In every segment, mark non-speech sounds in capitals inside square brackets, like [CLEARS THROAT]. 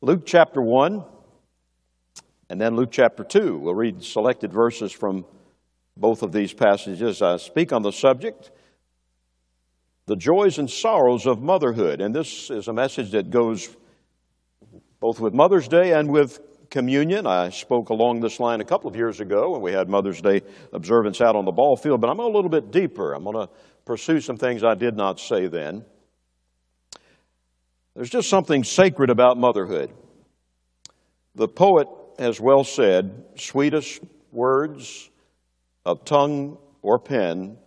Luke chapter 1 and then Luke chapter 2. We'll read selected verses from both of these passages. I speak on the subject, the joys and sorrows of motherhood. And this is a message that goes both with Mother's Day and with communion. I spoke along this line a couple of years ago when we had Mother's Day observance out on the ball field, but I'm a little bit deeper. I'm going to pursue some things I did not say then. There's just something sacred about motherhood. The poet has well said sweetest words of tongue or pen,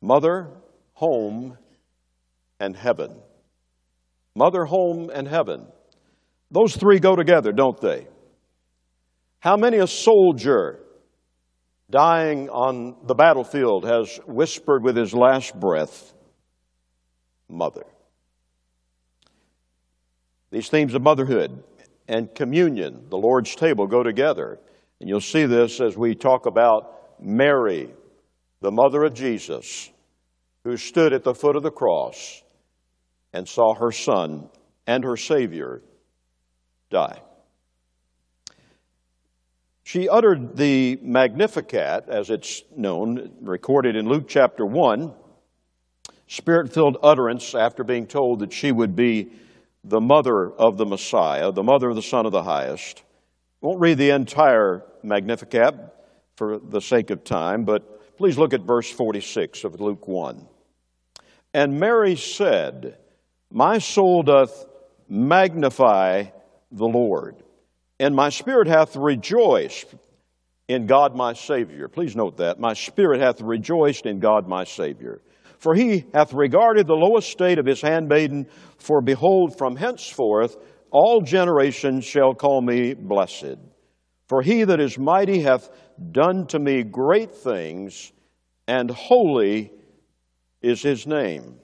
mother, home, and heaven. Mother, home, and heaven. Those three go together, don't they? How many a soldier dying on the battlefield has whispered with his last breath, Mother? These themes of motherhood and communion, the Lord's table, go together. And you'll see this as we talk about Mary, the mother of Jesus, who stood at the foot of the cross and saw her son and her Savior die. She uttered the Magnificat, as it's known, recorded in Luke chapter 1, spirit filled utterance after being told that she would be the mother of the Messiah, the mother of the Son of the Highest. Won't read the entire Magnificat for the sake of time, but please look at verse 46 of Luke 1. And Mary said, My soul doth magnify the Lord and my spirit hath rejoiced in God my Savior. Please note that. My spirit hath rejoiced in God my Savior. For he hath regarded the low estate of his handmaiden, for behold, from henceforth all generations shall call me blessed. For he that is mighty hath done to me great things, and holy is his name.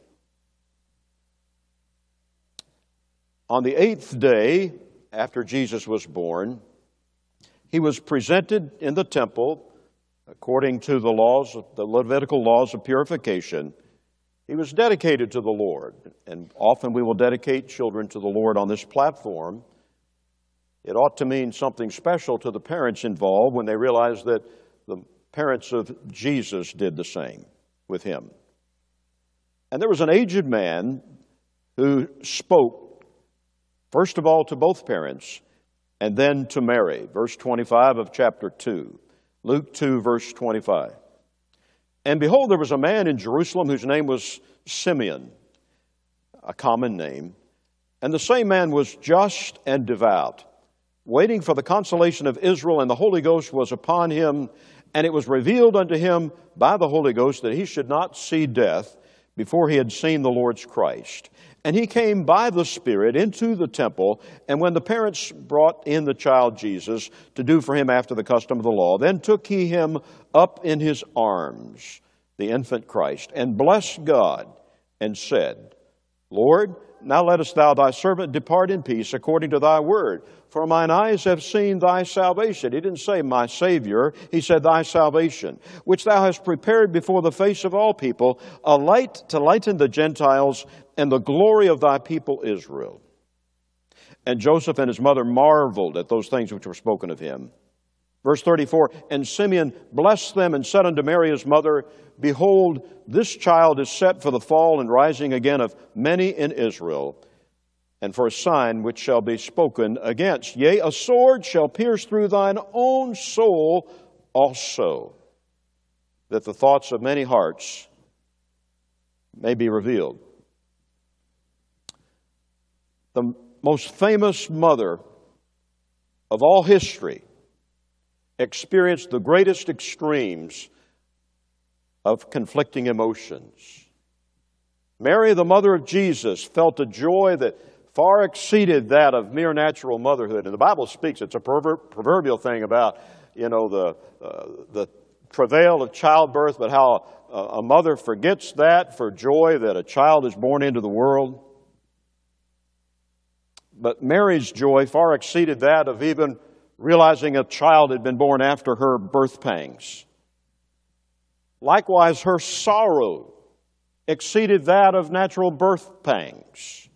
On the eighth day, after Jesus was born, he was presented in the temple according to the laws, the Levitical laws of purification. He was dedicated to the Lord, and often we will dedicate children to the Lord on this platform. It ought to mean something special to the parents involved when they realize that the parents of Jesus did the same with him. And there was an aged man who spoke First of all, to both parents, and then to Mary. Verse 25 of chapter 2. Luke 2, verse 25. And behold, there was a man in Jerusalem whose name was Simeon, a common name. And the same man was just and devout, waiting for the consolation of Israel, and the Holy Ghost was upon him. And it was revealed unto him by the Holy Ghost that he should not see death before he had seen the Lord's Christ. And he came by the Spirit into the temple, and when the parents brought in the child Jesus to do for him after the custom of the law, then took he him up in his arms, the infant Christ, and blessed God, and said, Lord, now lettest thou thy servant depart in peace according to thy word. For mine eyes have seen thy salvation. He didn't say my Savior, he said thy salvation, which thou hast prepared before the face of all people, a light to lighten the Gentiles and the glory of thy people Israel. And Joseph and his mother marveled at those things which were spoken of him. Verse 34 And Simeon blessed them and said unto Mary his mother, Behold, this child is set for the fall and rising again of many in Israel, and for a sign which shall be spoken against. Yea, a sword shall pierce through thine own soul also, that the thoughts of many hearts may be revealed. The most famous mother of all history experienced the greatest extremes of conflicting emotions. Mary, the mother of Jesus, felt a joy that far exceeded that of mere natural motherhood. And the Bible speaks, it's a proverbial thing about, you know, the, uh, the travail of childbirth, but how a mother forgets that for joy that a child is born into the world. But Mary's joy far exceeded that of even realizing a child had been born after her birth pangs. Likewise, her sorrow exceeded that of natural birth pangs.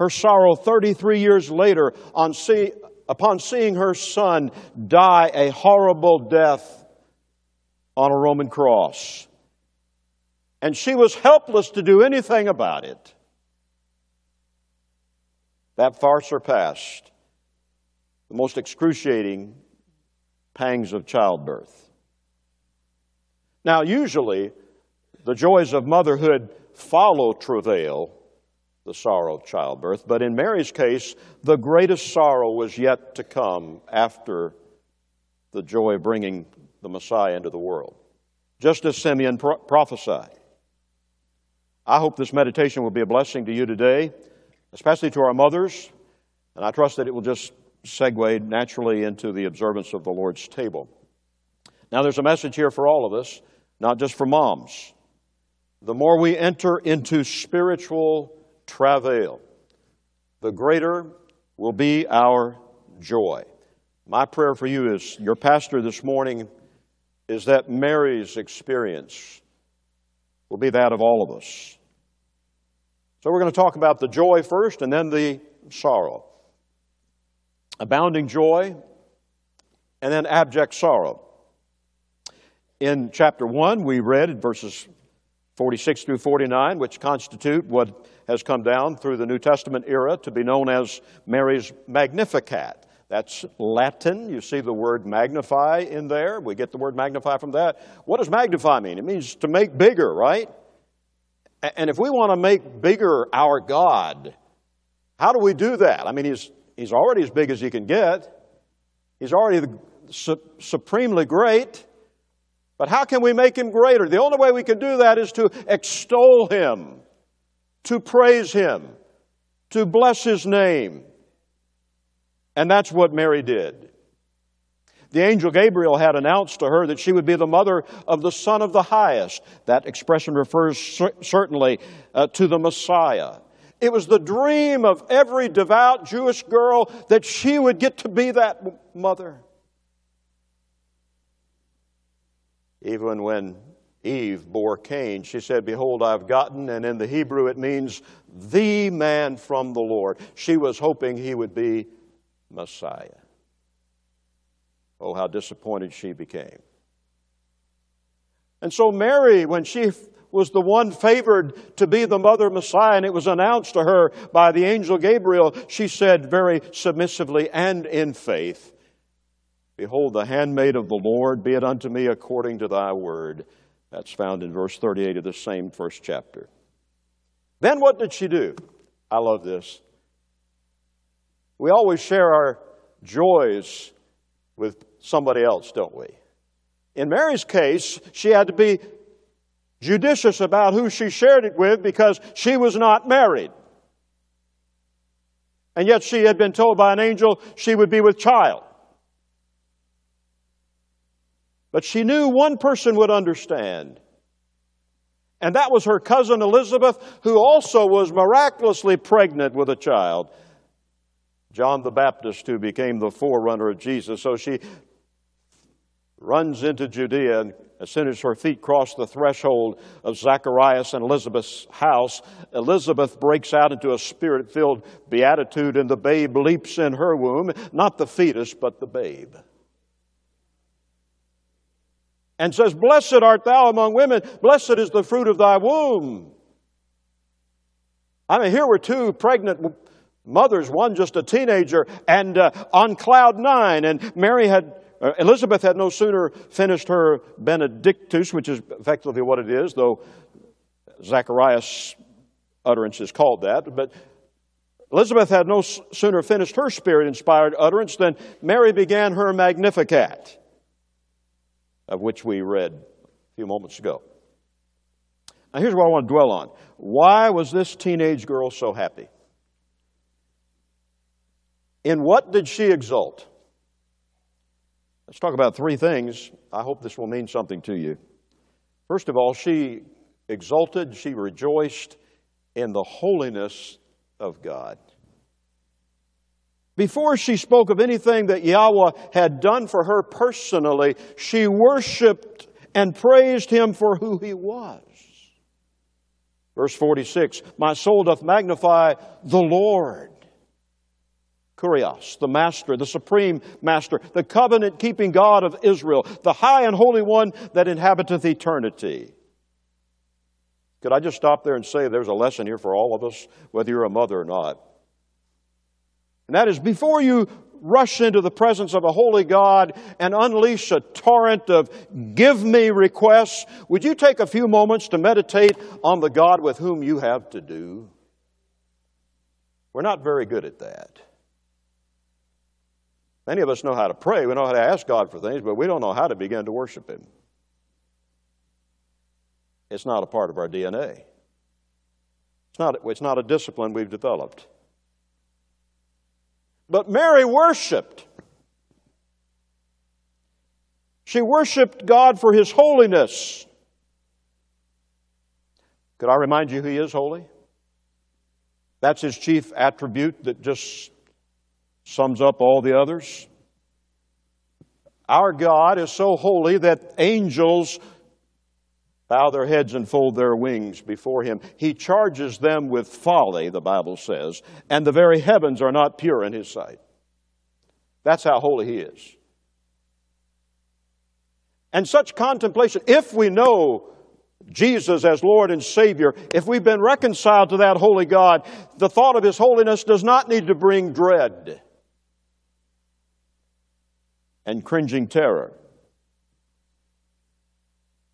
Her sorrow 33 years later on see, upon seeing her son die a horrible death on a Roman cross. And she was helpless to do anything about it. That far surpassed the most excruciating pangs of childbirth. Now, usually, the joys of motherhood follow travail, the sorrow of childbirth, but in Mary's case, the greatest sorrow was yet to come after the joy of bringing the Messiah into the world, just as Simeon pro- prophesied. I hope this meditation will be a blessing to you today, especially to our mothers, and I trust that it will just segue naturally into the observance of the Lord's table. Now, there's a message here for all of us, not just for moms. The more we enter into spiritual travail, the greater will be our joy. My prayer for you is your pastor this morning is that Mary's experience will be that of all of us. So we're going to talk about the joy first and then the sorrow abounding joy, and then abject sorrow. In chapter 1, we read in verses 46 through 49, which constitute what has come down through the New Testament era to be known as Mary's Magnificat. That's Latin. You see the word magnify in there. We get the word magnify from that. What does magnify mean? It means to make bigger, right? And if we want to make bigger our God, how do we do that? I mean, he's He's already as big as he can get. He's already su- supremely great. But how can we make him greater? The only way we can do that is to extol him, to praise him, to bless his name. And that's what Mary did. The angel Gabriel had announced to her that she would be the mother of the Son of the Highest. That expression refers certainly uh, to the Messiah. It was the dream of every devout Jewish girl that she would get to be that mother. Even when Eve bore Cain, she said, Behold, I've gotten, and in the Hebrew it means the man from the Lord. She was hoping he would be Messiah. Oh, how disappointed she became. And so, Mary, when she was the one favored to be the mother Messiah, and it was announced to her by the angel Gabriel, she said very submissively and in faith, Behold, the handmaid of the Lord, be it unto me according to thy word. That's found in verse 38 of the same first chapter. Then what did she do? I love this. We always share our joys with somebody else, don't we? In Mary's case, she had to be judicious about who she shared it with because she was not married. And yet she had been told by an angel she would be with child. But she knew one person would understand. And that was her cousin Elizabeth, who also was miraculously pregnant with a child. John the Baptist, who became the forerunner of Jesus. So she runs into Judea and as soon as her feet cross the threshold of Zacharias and Elizabeth's house, Elizabeth breaks out into a spirit filled beatitude, and the babe leaps in her womb, not the fetus, but the babe. And says, Blessed art thou among women, blessed is the fruit of thy womb. I mean, here were two pregnant mothers, one just a teenager, and uh, on cloud nine, and Mary had Uh, Elizabeth had no sooner finished her Benedictus, which is effectively what it is, though Zacharias' utterance is called that. But Elizabeth had no sooner finished her spirit inspired utterance than Mary began her Magnificat, of which we read a few moments ago. Now, here's what I want to dwell on. Why was this teenage girl so happy? In what did she exult? Let's talk about three things. I hope this will mean something to you. First of all, she exulted, she rejoiced in the holiness of God. Before she spoke of anything that Yahweh had done for her personally, she worshiped and praised him for who he was. Verse 46 My soul doth magnify the Lord. Kurios, the Master, the Supreme Master, the covenant keeping God of Israel, the high and holy one that inhabiteth eternity. Could I just stop there and say there's a lesson here for all of us, whether you're a mother or not? And that is before you rush into the presence of a holy God and unleash a torrent of give me requests, would you take a few moments to meditate on the God with whom you have to do? We're not very good at that. Many of us know how to pray, we know how to ask God for things, but we don't know how to begin to worship Him. It's not a part of our DNA. It's not, it's not a discipline we've developed. But Mary worshiped. She worshiped God for His holiness. Could I remind you who He is holy? That's His chief attribute that just sums up all the others. Our God is so holy that angels bow their heads and fold their wings before him. He charges them with folly, the Bible says, and the very heavens are not pure in his sight. That's how holy he is. And such contemplation, if we know Jesus as Lord and Savior, if we've been reconciled to that holy God, the thought of his holiness does not need to bring dread and cringing terror.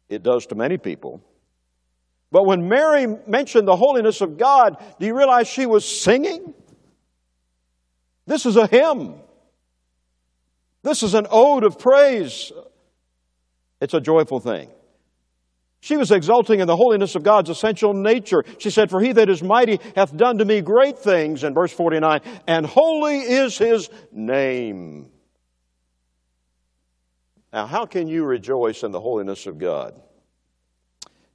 It does to many people. But when Mary mentioned the holiness of God, do you realize she was singing? This is a hymn. This is an ode of praise. It's a joyful thing. She was exulting in the holiness of God's essential nature. She said, For he that is mighty hath done to me great things, in verse 49, and holy is his name. Now, how can you rejoice in the holiness of God?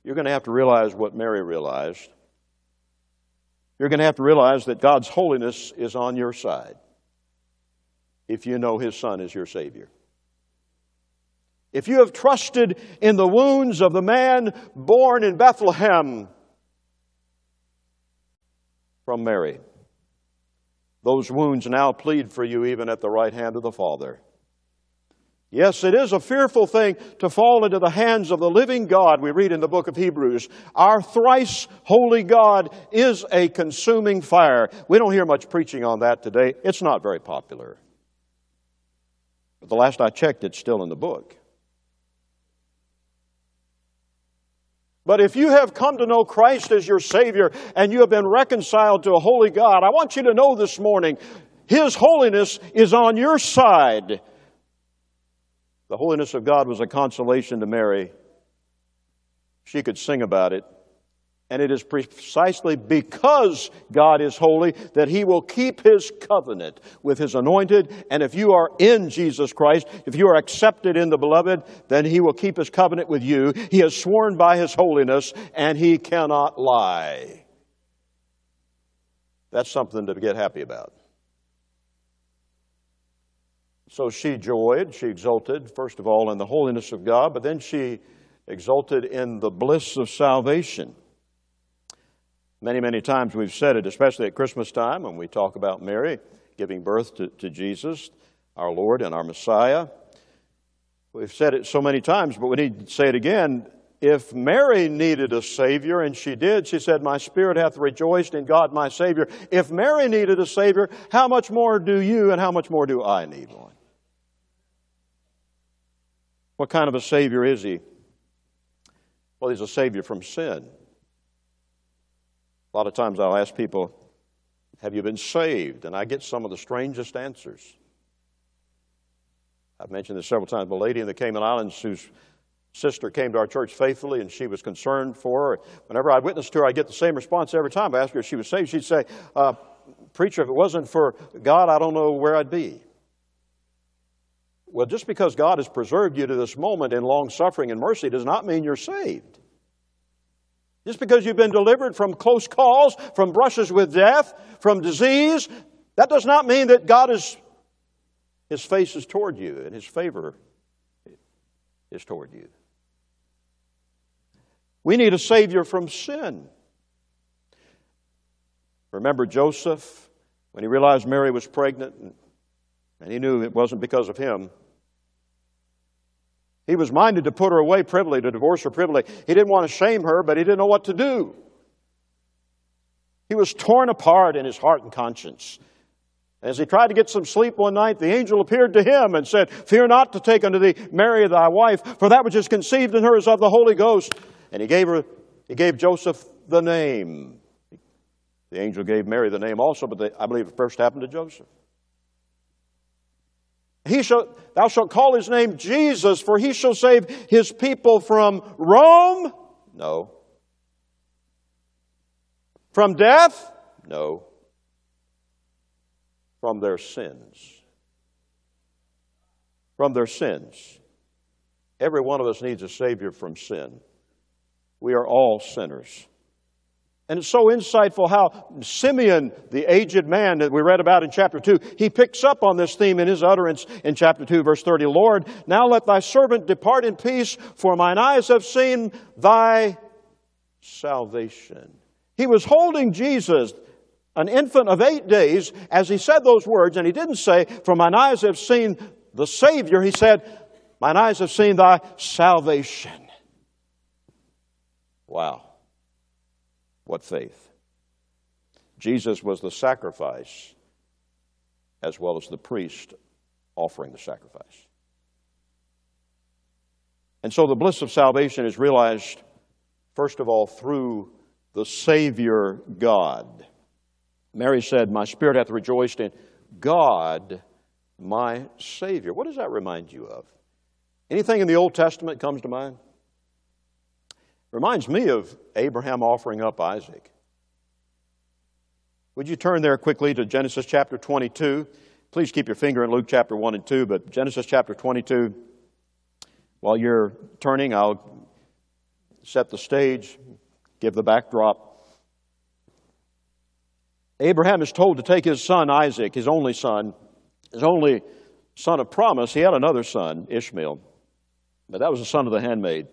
You're going to have to realize what Mary realized. You're going to have to realize that God's holiness is on your side if you know His Son is your Savior. If you have trusted in the wounds of the man born in Bethlehem from Mary, those wounds now plead for you even at the right hand of the Father. Yes, it is a fearful thing to fall into the hands of the living God, we read in the book of Hebrews. Our thrice holy God is a consuming fire. We don't hear much preaching on that today. It's not very popular. But the last I checked, it's still in the book. But if you have come to know Christ as your Savior and you have been reconciled to a holy God, I want you to know this morning His holiness is on your side. The holiness of God was a consolation to Mary. She could sing about it. And it is precisely because God is holy that He will keep His covenant with His anointed. And if you are in Jesus Christ, if you are accepted in the beloved, then He will keep His covenant with you. He has sworn by His holiness, and He cannot lie. That's something to get happy about. So she joyed, she exulted, first of all, in the holiness of God, but then she exulted in the bliss of salvation. Many, many times we've said it, especially at Christmas time when we talk about Mary giving birth to, to Jesus, our Lord and our Messiah. We've said it so many times, but we need to say it again. If Mary needed a Savior, and she did, she said, My spirit hath rejoiced in God my Savior. If Mary needed a Savior, how much more do you and how much more do I need one? What kind of a Savior is He? Well, He's a Savior from sin. A lot of times I'll ask people, Have you been saved? And I get some of the strangest answers. I've mentioned this several times. A lady in the Cayman Islands whose sister came to our church faithfully and she was concerned for her. Whenever I witnessed to her, I get the same response every time. I ask her if she was saved. She'd say, uh, Preacher, if it wasn't for God, I don't know where I'd be. Well, just because God has preserved you to this moment in long suffering and mercy does not mean you're saved. Just because you've been delivered from close calls, from brushes with death, from disease, that does not mean that God is, His face is toward you and His favor is toward you. We need a Savior from sin. Remember Joseph when he realized Mary was pregnant and he knew it wasn't because of him. He was minded to put her away privily, to divorce her privily. He didn't want to shame her, but he didn't know what to do. He was torn apart in his heart and conscience. As he tried to get some sleep one night, the angel appeared to him and said, Fear not to take unto thee Mary thy wife, for that which is conceived in her is of the Holy Ghost. And he gave her, he gave Joseph the name. The angel gave Mary the name also, but the, I believe it first happened to Joseph. He shall, thou shalt call his name Jesus, for he shall save his people from Rome? No. From death? No from their sins. From their sins. Every one of us needs a Savior from sin. We are all sinners. And it's so insightful how Simeon, the aged man that we read about in chapter 2, he picks up on this theme in his utterance in chapter 2, verse 30. Lord, now let thy servant depart in peace, for mine eyes have seen thy salvation. He was holding Jesus, an infant of eight days, as he said those words, and he didn't say, For mine eyes have seen the Savior, he said, Mine eyes have seen thy salvation. Wow. What faith. Jesus was the sacrifice as well as the priest offering the sacrifice. And so the bliss of salvation is realized, first of all, through the Savior God. Mary said, My spirit hath rejoiced in God, my Savior. What does that remind you of? Anything in the Old Testament comes to mind? Reminds me of Abraham offering up Isaac. Would you turn there quickly to Genesis chapter 22? Please keep your finger in Luke chapter 1 and 2, but Genesis chapter 22. While you're turning, I'll set the stage, give the backdrop. Abraham is told to take his son Isaac, his only son, his only son of promise. He had another son, Ishmael, but that was the son of the handmaid.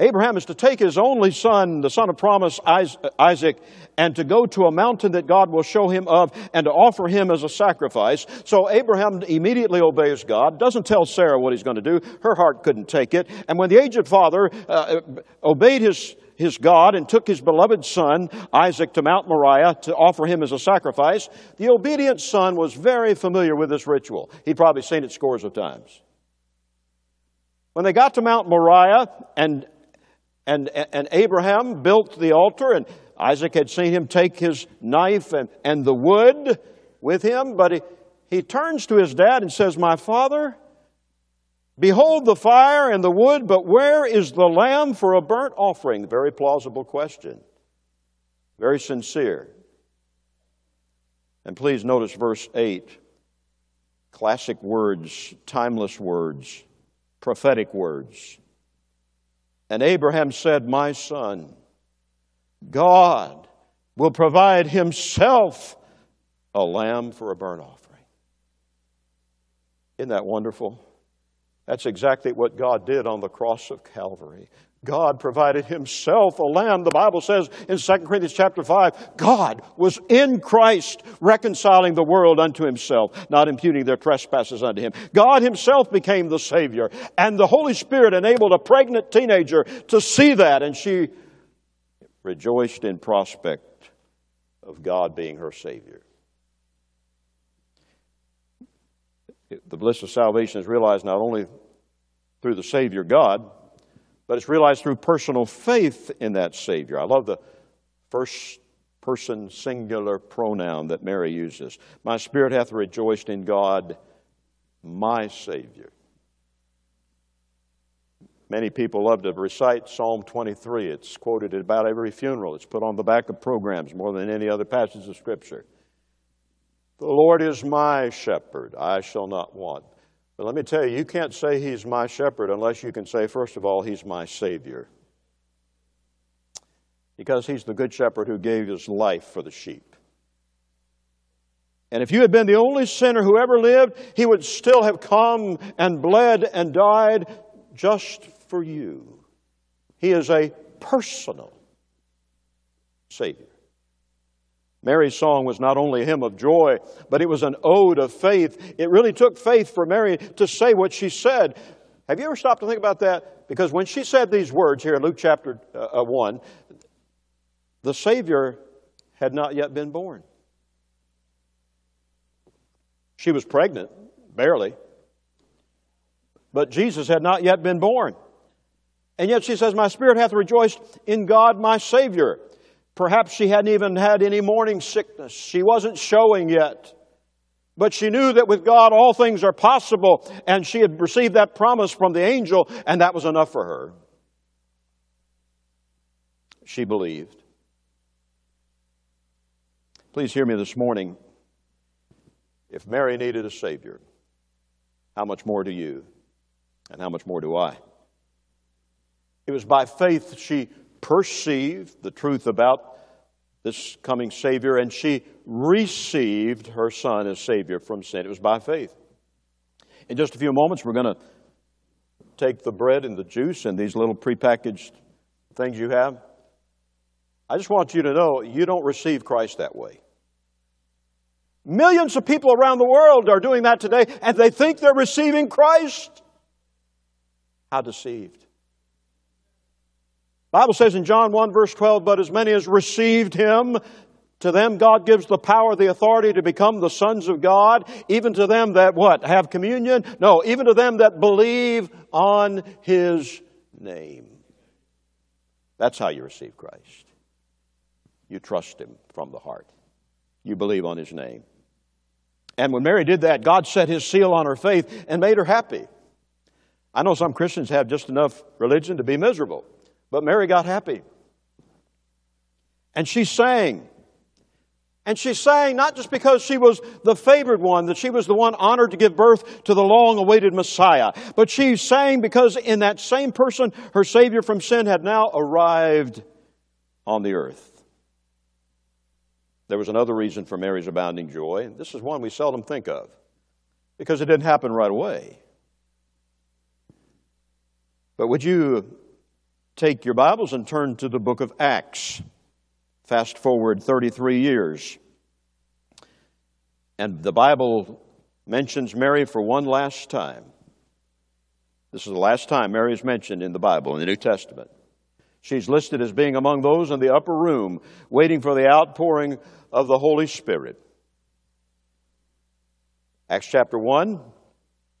Abraham is to take his only son, the son of promise, Isaac, and to go to a mountain that God will show him of and to offer him as a sacrifice. So Abraham immediately obeys God, doesn't tell Sarah what he's going to do. Her heart couldn't take it. And when the aged father uh, obeyed his his God and took his beloved son, Isaac, to Mount Moriah to offer him as a sacrifice, the obedient son was very familiar with this ritual. He'd probably seen it scores of times. When they got to Mount Moriah and, and, and Abraham built the altar, and Isaac had seen him take his knife and, and the wood with him, but he, he turns to his dad and says, My father, Behold the fire and the wood, but where is the lamb for a burnt offering? Very plausible question. Very sincere. And please notice verse 8 classic words, timeless words, prophetic words. And Abraham said, My son, God will provide himself a lamb for a burnt offering. Isn't that wonderful? That's exactly what God did on the cross of Calvary. God provided himself a lamb. The Bible says in 2 Corinthians chapter 5, God was in Christ reconciling the world unto himself, not imputing their trespasses unto him. God himself became the Savior, and the Holy Spirit enabled a pregnant teenager to see that, and she rejoiced in prospect of God being her Savior. the bliss of salvation is realized not only through the Savior God, but it's realized through personal faith in that Savior. I love the first person singular pronoun that Mary uses. My spirit hath rejoiced in God, my Savior. Many people love to recite Psalm 23. It's quoted at about every funeral. It's put on the back of programs more than any other passage of Scripture. The Lord is my shepherd, I shall not want. But let me tell you, you can't say He's my shepherd unless you can say, first of all, He's my Savior. Because He's the good shepherd who gave His life for the sheep. And if you had been the only sinner who ever lived, He would still have come and bled and died just for you. He is a personal Savior. Mary's song was not only a hymn of joy, but it was an ode of faith. It really took faith for Mary to say what she said. Have you ever stopped to think about that? Because when she said these words here in Luke chapter uh, 1, the Savior had not yet been born. She was pregnant, barely, but Jesus had not yet been born. And yet she says, My spirit hath rejoiced in God my Savior. Perhaps she hadn't even had any morning sickness. She wasn't showing yet. But she knew that with God all things are possible, and she had received that promise from the angel, and that was enough for her. She believed. Please hear me this morning. If Mary needed a Savior, how much more do you? And how much more do I? It was by faith she perceived the truth about this coming Savior, and she received her Son as Savior from sin. It was by faith. In just a few moments, we're going to take the bread and the juice and these little prepackaged things you have. I just want you to know you don't receive Christ that way. Millions of people around the world are doing that today, and they think they're receiving Christ. How deceived. Bible says in John 1 verse 12, but as many as received him, to them God gives the power, the authority to become the sons of God, even to them that what? Have communion? No, even to them that believe on his name. That's how you receive Christ. You trust him from the heart. You believe on his name. And when Mary did that, God set his seal on her faith and made her happy. I know some Christians have just enough religion to be miserable. But Mary got happy. And she sang. And she sang not just because she was the favored one, that she was the one honored to give birth to the long awaited Messiah, but she sang because in that same person, her Savior from sin had now arrived on the earth. There was another reason for Mary's abounding joy, and this is one we seldom think of, because it didn't happen right away. But would you take your Bibles and turn to the book of Acts. Fast forward 33 years. And the Bible mentions Mary for one last time. This is the last time Mary is mentioned in the Bible, in the New Testament. She's listed as being among those in the upper room waiting for the outpouring of the Holy Spirit. Acts chapter 1,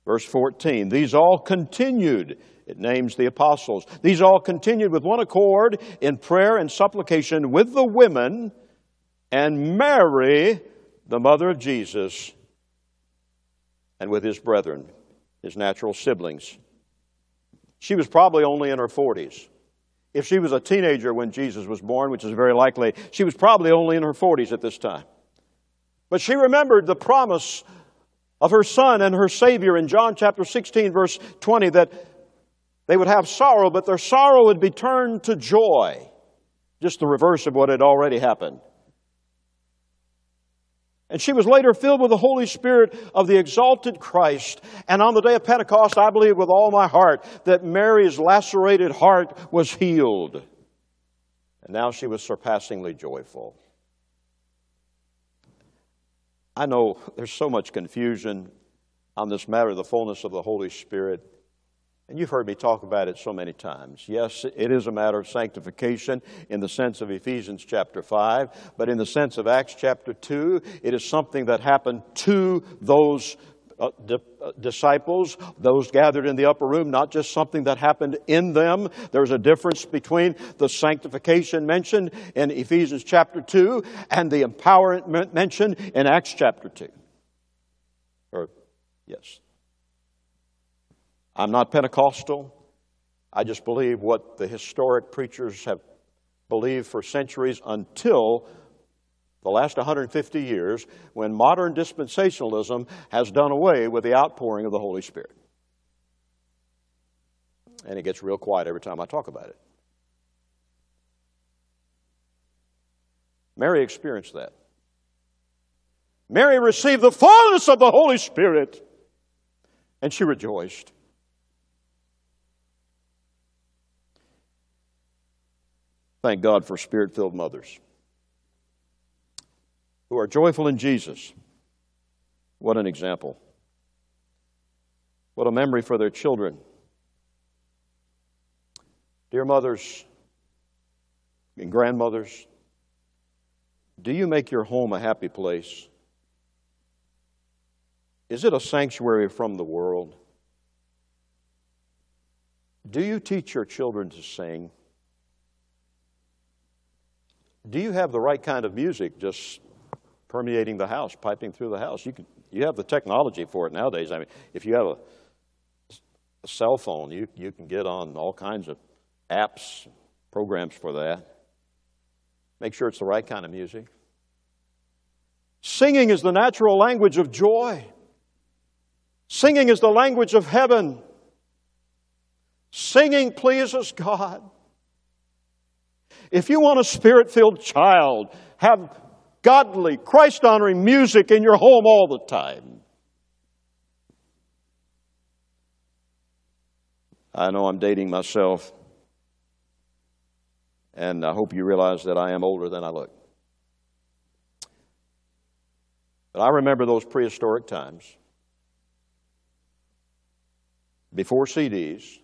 verse 14. These all continued it names the apostles. These all continued with one accord in prayer and supplication with the women and Mary, the mother of Jesus, and with his brethren, his natural siblings. She was probably only in her 40s. If she was a teenager when Jesus was born, which is very likely, she was probably only in her 40s at this time. But she remembered the promise of her son and her Savior in John chapter 16, verse 20, that they would have sorrow, but their sorrow would be turned to joy. Just the reverse of what had already happened. And she was later filled with the Holy Spirit of the exalted Christ. And on the day of Pentecost, I believe with all my heart that Mary's lacerated heart was healed. And now she was surpassingly joyful. I know there's so much confusion on this matter of the fullness of the Holy Spirit. And you've heard me talk about it so many times. Yes, it is a matter of sanctification in the sense of Ephesians chapter 5, but in the sense of Acts chapter 2, it is something that happened to those uh, di- uh, disciples, those gathered in the upper room, not just something that happened in them. There's a difference between the sanctification mentioned in Ephesians chapter 2 and the empowerment mentioned in Acts chapter 2. Or, yes. I'm not Pentecostal. I just believe what the historic preachers have believed for centuries until the last 150 years when modern dispensationalism has done away with the outpouring of the Holy Spirit. And it gets real quiet every time I talk about it. Mary experienced that. Mary received the fullness of the Holy Spirit, and she rejoiced. Thank God for spirit filled mothers. Who are joyful in Jesus. What an example. What a memory for their children. Dear mothers and grandmothers, do you make your home a happy place? Is it a sanctuary from the world? Do you teach your children to sing? Do you have the right kind of music just permeating the house, piping through the house? You, can, you have the technology for it nowadays. I mean, if you have a, a cell phone, you, you can get on all kinds of apps, programs for that. Make sure it's the right kind of music. Singing is the natural language of joy. Singing is the language of heaven. Singing pleases God. If you want a spirit filled child, have godly, Christ honoring music in your home all the time. I know I'm dating myself, and I hope you realize that I am older than I look. But I remember those prehistoric times before CDs,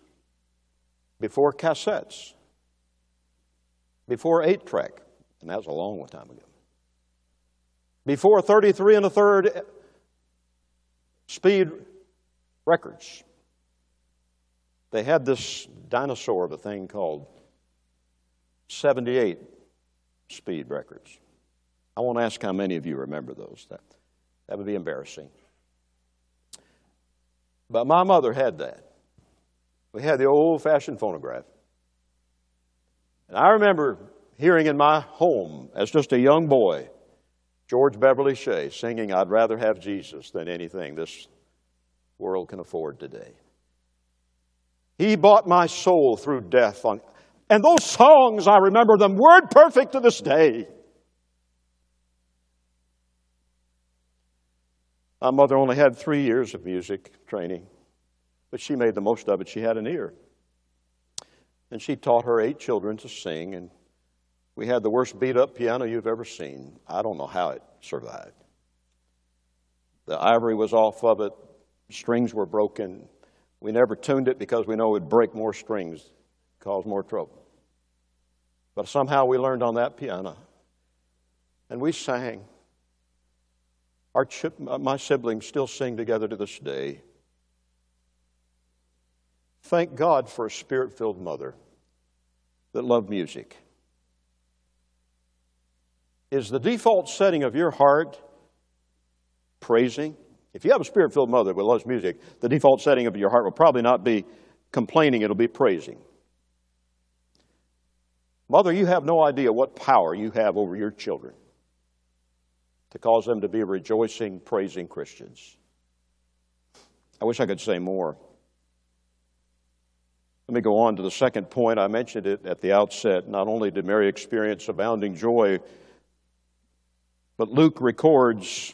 before cassettes, before 8 track, and that was a long time ago, before 33 and a third speed records. They had this dinosaur of a thing called 78 speed records. I won't ask how many of you remember those. That, that would be embarrassing. But my mother had that. We had the old fashioned phonograph. And I remember hearing in my home as just a young boy George Beverly Shea singing, I'd rather have Jesus than anything this world can afford today. He bought my soul through death. On, and those songs, I remember them word perfect to this day. My mother only had three years of music training, but she made the most of it. She had an ear. And she taught her eight children to sing, and we had the worst beat up piano you've ever seen. I don't know how it survived. The ivory was off of it, strings were broken. We never tuned it because we know it would break more strings, cause more trouble. But somehow we learned on that piano. And we sang. Our my siblings still sing together to this day. Thank God for a spirit filled mother that loved music. Is the default setting of your heart praising? If you have a spirit filled mother that loves music, the default setting of your heart will probably not be complaining, it'll be praising. Mother, you have no idea what power you have over your children to cause them to be rejoicing, praising Christians. I wish I could say more. Let me go on to the second point. I mentioned it at the outset. Not only did Mary experience abounding joy, but Luke records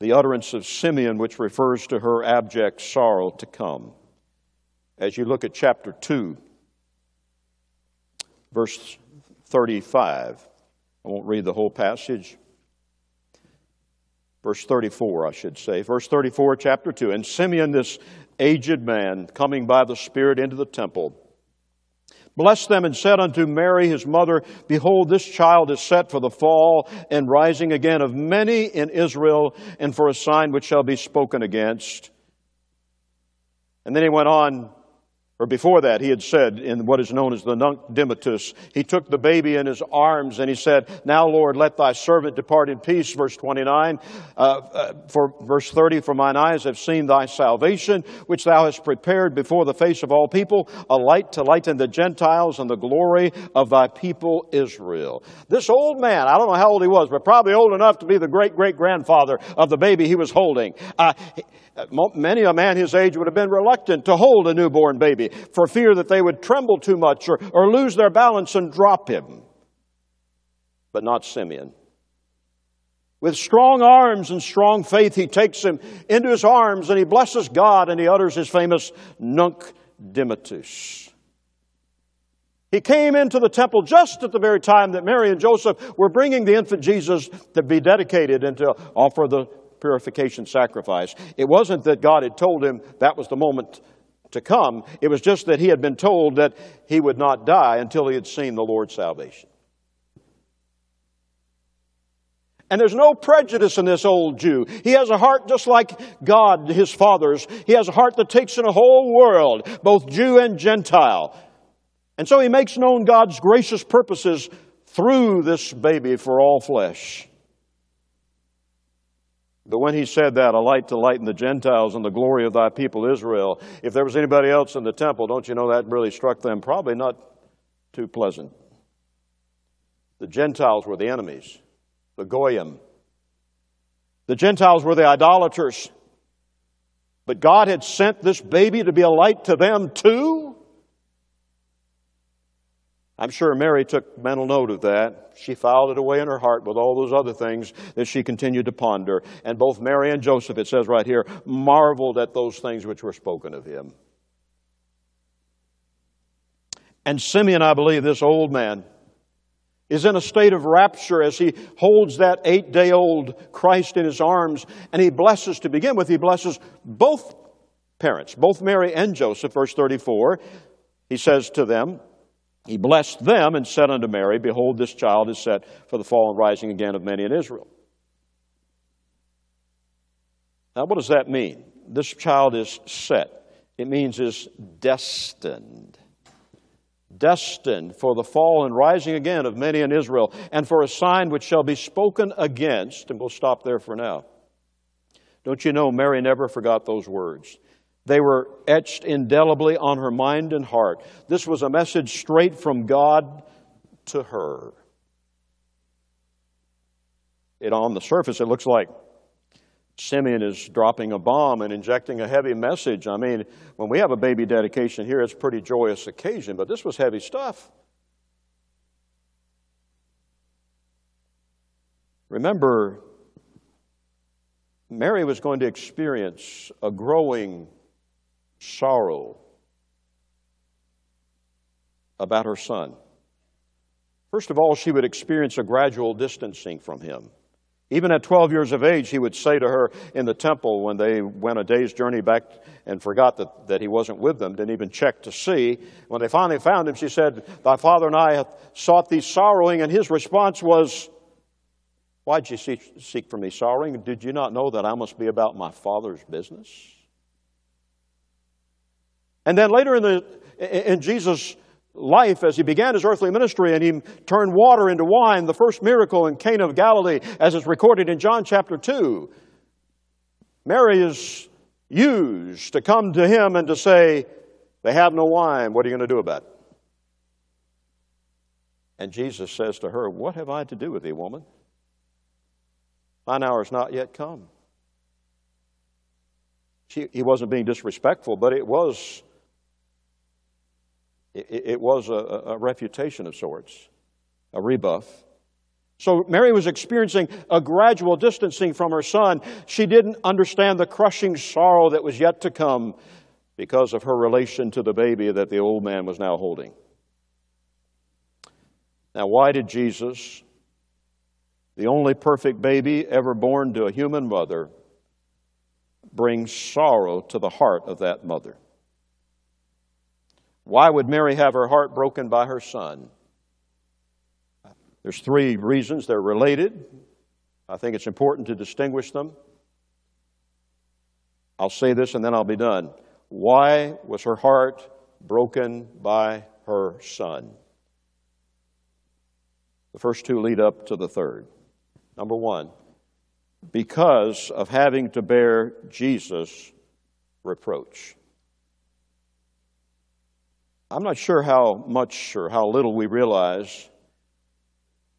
the utterance of Simeon, which refers to her abject sorrow to come. As you look at chapter 2, verse 35, I won't read the whole passage. Verse 34, I should say. Verse 34, chapter 2. And Simeon, this aged man, coming by the Spirit into the temple, blessed them and said unto Mary, his mother, Behold, this child is set for the fall and rising again of many in Israel, and for a sign which shall be spoken against. And then he went on or before that, he had said in what is known as the Nunc Dimittis, he took the baby in his arms and he said, Now, Lord, let thy servant depart in peace. Verse 29. Uh, uh, for verse 30, For mine eyes have seen thy salvation, which thou hast prepared before the face of all people, a light to lighten the Gentiles and the glory of thy people Israel. This old man, I don't know how old he was, but probably old enough to be the great great grandfather of the baby he was holding. Uh, many a man his age would have been reluctant to hold a newborn baby for fear that they would tremble too much or, or lose their balance and drop him. But not Simeon. With strong arms and strong faith, he takes him into his arms and he blesses God and he utters his famous Nunc Dimittis. He came into the temple just at the very time that Mary and Joseph were bringing the infant Jesus to be dedicated and to offer the purification sacrifice. It wasn't that God had told him that was the moment to come, it was just that he had been told that he would not die until he had seen the Lord's salvation. And there's no prejudice in this old Jew. He has a heart just like God, his fathers. He has a heart that takes in a whole world, both Jew and Gentile. And so he makes known God's gracious purposes through this baby for all flesh. But when he said that, a light to lighten the Gentiles and the glory of thy people Israel, if there was anybody else in the temple, don't you know that really struck them? Probably not too pleasant. The Gentiles were the enemies the Goyim. The Gentiles were the idolaters. But God had sent this baby to be a light to them too. I'm sure Mary took mental note of that. She filed it away in her heart with all those other things that she continued to ponder. And both Mary and Joseph, it says right here, marveled at those things which were spoken of him. And Simeon, I believe, this old man, is in a state of rapture as he holds that eight day old Christ in his arms and he blesses, to begin with, he blesses both parents, both Mary and Joseph. Verse 34, he says to them, He blessed them and said unto Mary, Behold, this child is set for the fall and rising again of many in Israel. Now, what does that mean? This child is set. It means is destined destined for the fall and rising again of many in Israel, and for a sign which shall be spoken against. And we'll stop there for now. Don't you know, Mary never forgot those words. They were etched indelibly on her mind and heart. This was a message straight from God to her. It on the surface, it looks like Simeon is dropping a bomb and injecting a heavy message. I mean, when we have a baby dedication here, it's a pretty joyous occasion, but this was heavy stuff. Remember, Mary was going to experience a growing sorrow about her son. First of all, she would experience a gradual distancing from him. Even at 12 years of age, he would say to her in the temple when they went a day's journey back and forgot that, that he wasn't with them, didn't even check to see. When they finally found him, she said, Thy father and I have sought thee sorrowing. And his response was, Why'd you seek, seek for me sorrowing? Did you not know that I must be about my father's business? And then later in, the, in Jesus' life as he began his earthly ministry and he turned water into wine, the first miracle in Cana of Galilee, as it's recorded in John chapter 2. Mary is used to come to him and to say, They have no wine. What are you going to do about it? And Jesus says to her, What have I to do with thee, woman? Mine hour is not yet come. She, he wasn't being disrespectful, but it was it, it was a, a refutation of sorts, a rebuff. So Mary was experiencing a gradual distancing from her son. She didn't understand the crushing sorrow that was yet to come because of her relation to the baby that the old man was now holding. Now, why did Jesus, the only perfect baby ever born to a human mother, bring sorrow to the heart of that mother? Why would Mary have her heart broken by her son? There's three reasons. They're related. I think it's important to distinguish them. I'll say this and then I'll be done. Why was her heart broken by her son? The first two lead up to the third. Number one, because of having to bear Jesus' reproach. I'm not sure how much or how little we realize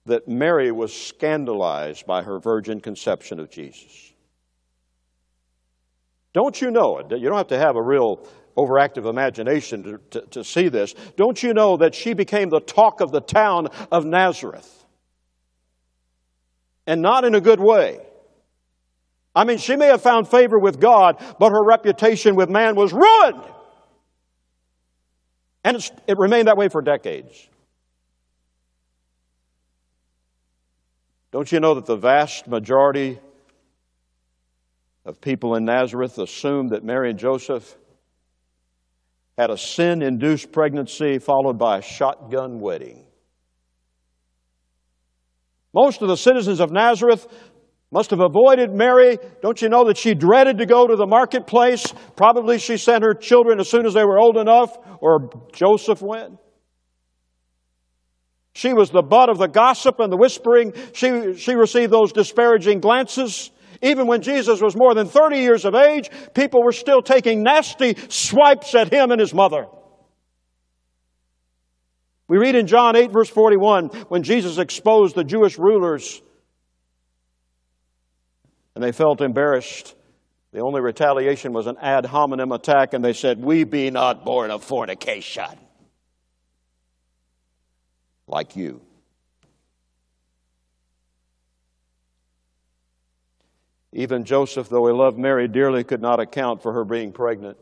that Mary was scandalized by her virgin conception of Jesus. Don't you know it? You don't have to have a real overactive imagination to, to, to, see this. Don't you know that she became the talk of the town of Nazareth? And not in a good way. I mean, she may have found favor with God, but her reputation with man was ruined. And it remained that way for decades. Don't you know that the vast majority of people in Nazareth assumed that Mary and Joseph had a sin induced pregnancy followed by a shotgun wedding? Most of the citizens of Nazareth must have avoided Mary. Don't you know that she dreaded to go to the marketplace? Probably she sent her children as soon as they were old enough, or Joseph went. She was the butt of the gossip and the whispering. She, she received those disparaging glances. Even when Jesus was more than 30 years of age, people were still taking nasty swipes at him and his mother. We read in John 8, verse 41, when Jesus exposed the Jewish rulers and they felt embarrassed. The only retaliation was an ad hominem attack, and they said, We be not born of fornication. Like you. Even Joseph, though he loved Mary dearly, could not account for her being pregnant.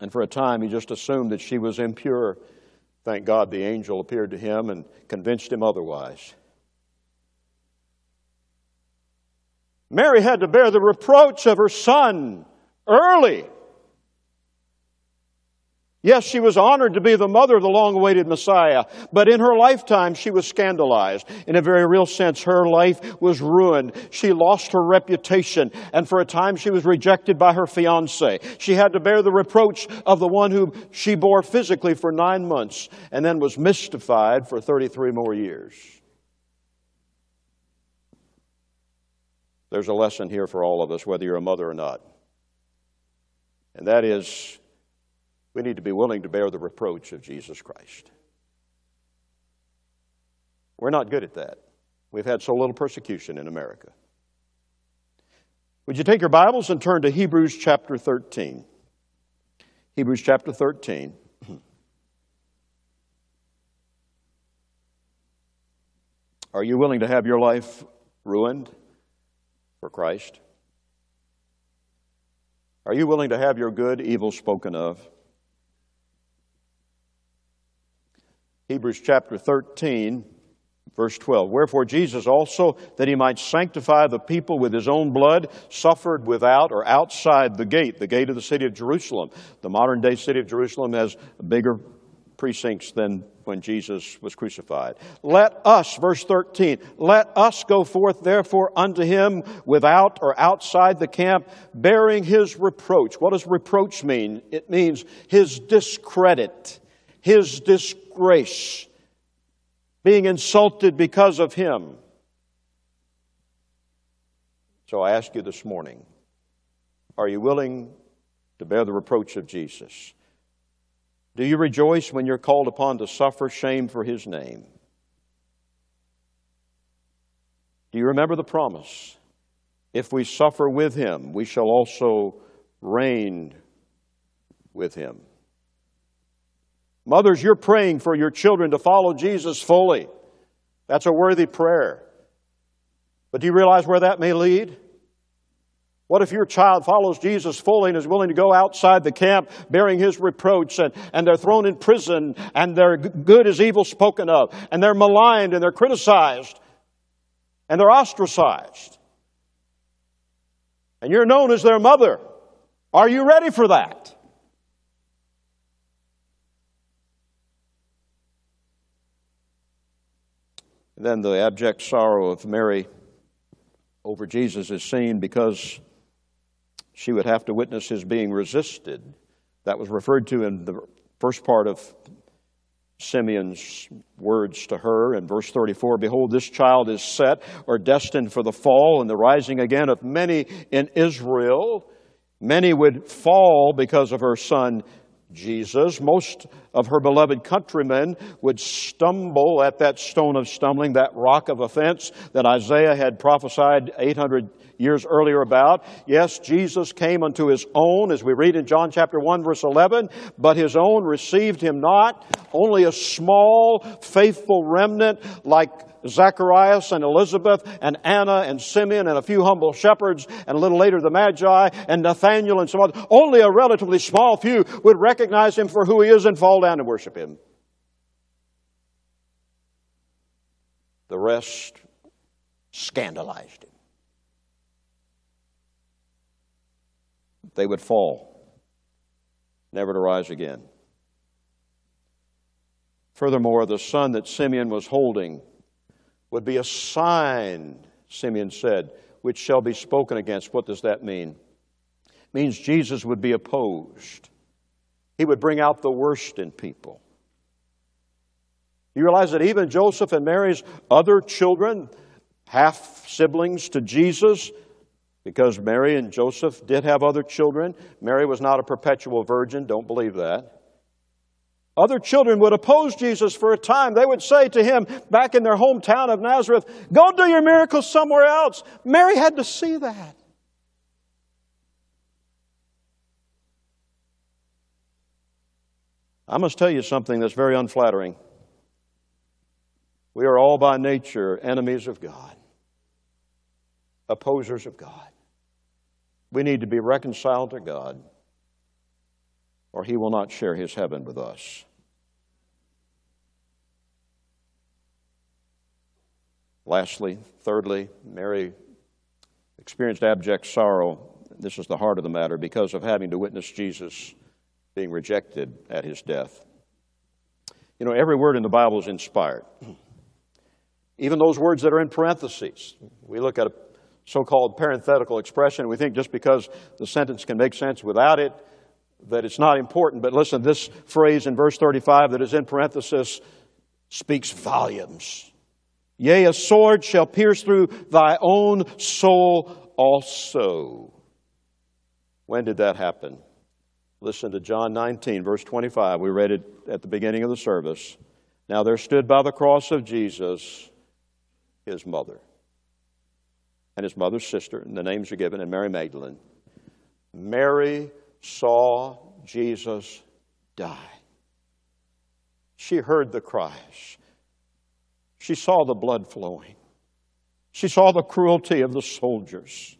And for a time, he just assumed that she was impure. Thank God the angel appeared to him and convinced him otherwise. Mary had to bear the reproach of her son early. Yes, she was honored to be the mother of the long awaited Messiah, but in her lifetime she was scandalized. In a very real sense, her life was ruined. She lost her reputation, and for a time she was rejected by her fiance. She had to bear the reproach of the one whom she bore physically for nine months, and then was mystified for 33 more years. There's a lesson here for all of us, whether you're a mother or not. And that is, we need to be willing to bear the reproach of Jesus Christ. We're not good at that. We've had so little persecution in America. Would you take your Bibles and turn to Hebrews chapter 13? Hebrews chapter 13. [CLEARS THROAT] Are you willing to have your life ruined? For Christ? Are you willing to have your good evil spoken of? Hebrews chapter 13, verse 12. Wherefore Jesus also, that he might sanctify the people with his own blood, suffered without or outside the gate, the gate of the city of Jerusalem. The modern day city of Jerusalem has a bigger precincts than when Jesus was crucified. Let us, verse 13, let us go forth therefore unto him without or outside the camp, bearing his reproach. What does reproach mean? It means his discredit, his disgrace, being insulted because of him. So I ask you this morning are you willing to bear the reproach of Jesus? Do you rejoice when you're called upon to suffer shame for his name? Do you remember the promise? If we suffer with him, we shall also reign with him. Mothers, you're praying for your children to follow Jesus fully. That's a worthy prayer. But do you realize where that may lead? What if your child follows Jesus fully and is willing to go outside the camp bearing his reproach and, and they're thrown in prison and their good is evil spoken of and they're maligned and they're criticized and they're ostracized? And you're known as their mother. Are you ready for that? And then the abject sorrow of Mary over Jesus is seen because she would have to witness his being resisted. That was referred to in the first part of Simeon's words to her in verse 34 Behold, this child is set or destined for the fall and the rising again of many in Israel. Many would fall because of her son Jesus. Most of her beloved countrymen would stumble at that stone of stumbling, that rock of offense that Isaiah had prophesied 800 years earlier about. Yes, Jesus came unto his own, as we read in John chapter 1, verse 11, but his own received him not. Only a small, faithful remnant, like Zacharias and Elizabeth and Anna and Simeon and a few humble shepherds and a little later the Magi and Nathaniel and some others. Only a relatively small few would recognize him for who he is and fall down and worship him. The rest scandalized him. They would fall, never to rise again. Furthermore, the son that Simeon was holding would be a sign, Simeon said, which shall be spoken against. What does that mean? It means Jesus would be opposed. He would bring out the worst in people. You realize that even Joseph and Mary's other children, half siblings to Jesus, because Mary and Joseph did have other children. Mary was not a perpetual virgin, don't believe that. Other children would oppose Jesus for a time. They would say to him back in their hometown of Nazareth, Go do your miracles somewhere else. Mary had to see that. I must tell you something that's very unflattering. We are all by nature enemies of God, opposers of God. We need to be reconciled to God or he will not share his heaven with us. Lastly, thirdly, Mary experienced abject sorrow. This is the heart of the matter because of having to witness Jesus being rejected at his death. You know, every word in the Bible is inspired. Even those words that are in parentheses. We look at a so called parenthetical expression, we think just because the sentence can make sense without it, that it's not important, but listen, this phrase in verse 35 that is in parenthesis speaks volumes. Yea, a sword shall pierce through thy own soul also. When did that happen? Listen to John 19, verse 25. We read it at the beginning of the service. Now there stood by the cross of Jesus his mother and his mother's sister, and the names are given, and Mary Magdalene. Mary saw Jesus die. She heard the cries. She saw the blood flowing. She saw the cruelty of the soldiers.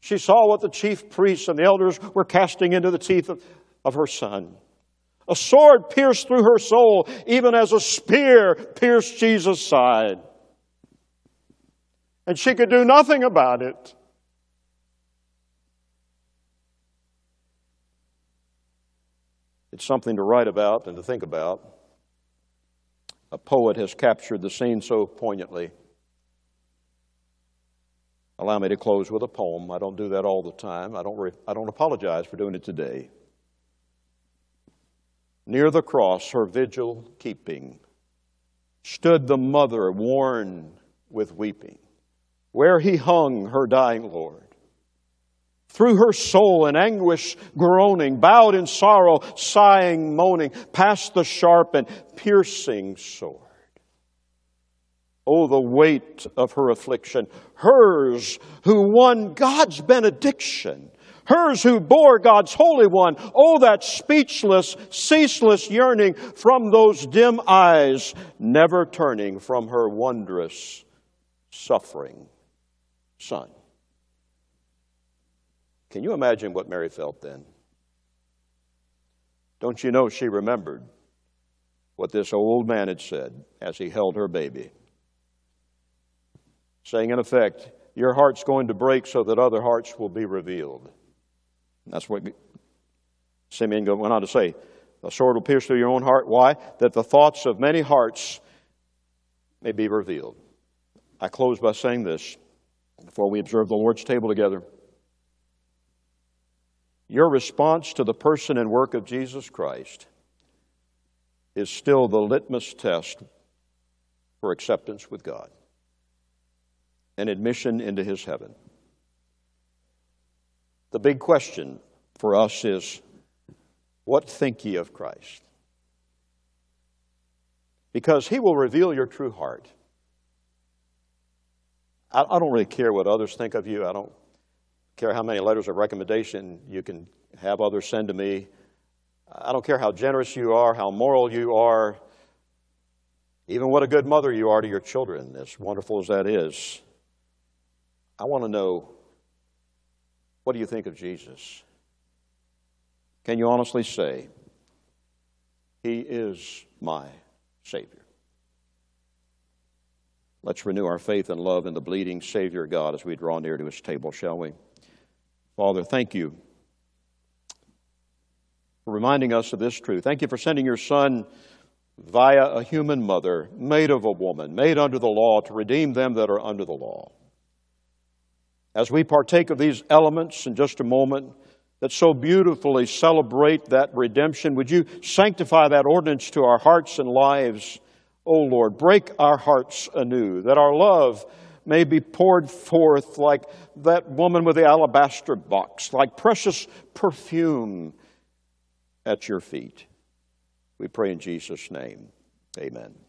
She saw what the chief priests and the elders were casting into the teeth of, of her son. A sword pierced through her soul, even as a spear pierced Jesus' side. And she could do nothing about it. It's something to write about and to think about. A poet has captured the scene so poignantly. Allow me to close with a poem. I don't do that all the time. I don't, re- I don't apologize for doing it today. Near the cross, her vigil keeping, stood the mother worn with weeping, where he hung her dying Lord through her soul in anguish groaning, bowed in sorrow, sighing, moaning, past the sharp and piercing sword. Oh, the weight of her affliction, hers who won God's benediction, hers who bore God's Holy One. Oh, that speechless, ceaseless yearning from those dim eyes, never turning from her wondrous, suffering Son. Can you imagine what Mary felt then? Don't you know she remembered what this old man had said as he held her baby? Saying, in effect, your heart's going to break so that other hearts will be revealed. That's what Simeon went on to say. The sword will pierce through your own heart. Why? That the thoughts of many hearts may be revealed. I close by saying this before we observe the Lord's table together. Your response to the person and work of Jesus Christ is still the litmus test for acceptance with God and admission into His heaven. The big question for us is what think ye of Christ? Because He will reveal your true heart. I, I don't really care what others think of you. I don't care how many letters of recommendation you can have others send to me. I don't care how generous you are, how moral you are. even what a good mother you are to your children, as wonderful as that is, I want to know what do you think of Jesus? Can you honestly say, He is my Savior? Let's renew our faith and love in the bleeding Savior God as we draw near to His table, shall we? Father, thank you for reminding us of this truth. Thank you for sending your Son via a human mother, made of a woman, made under the law, to redeem them that are under the law. As we partake of these elements in just a moment that so beautifully celebrate that redemption, would you sanctify that ordinance to our hearts and lives? O Lord, break our hearts anew, that our love may be poured forth like that woman with the alabaster box, like precious perfume at your feet. We pray in Jesus' name. Amen.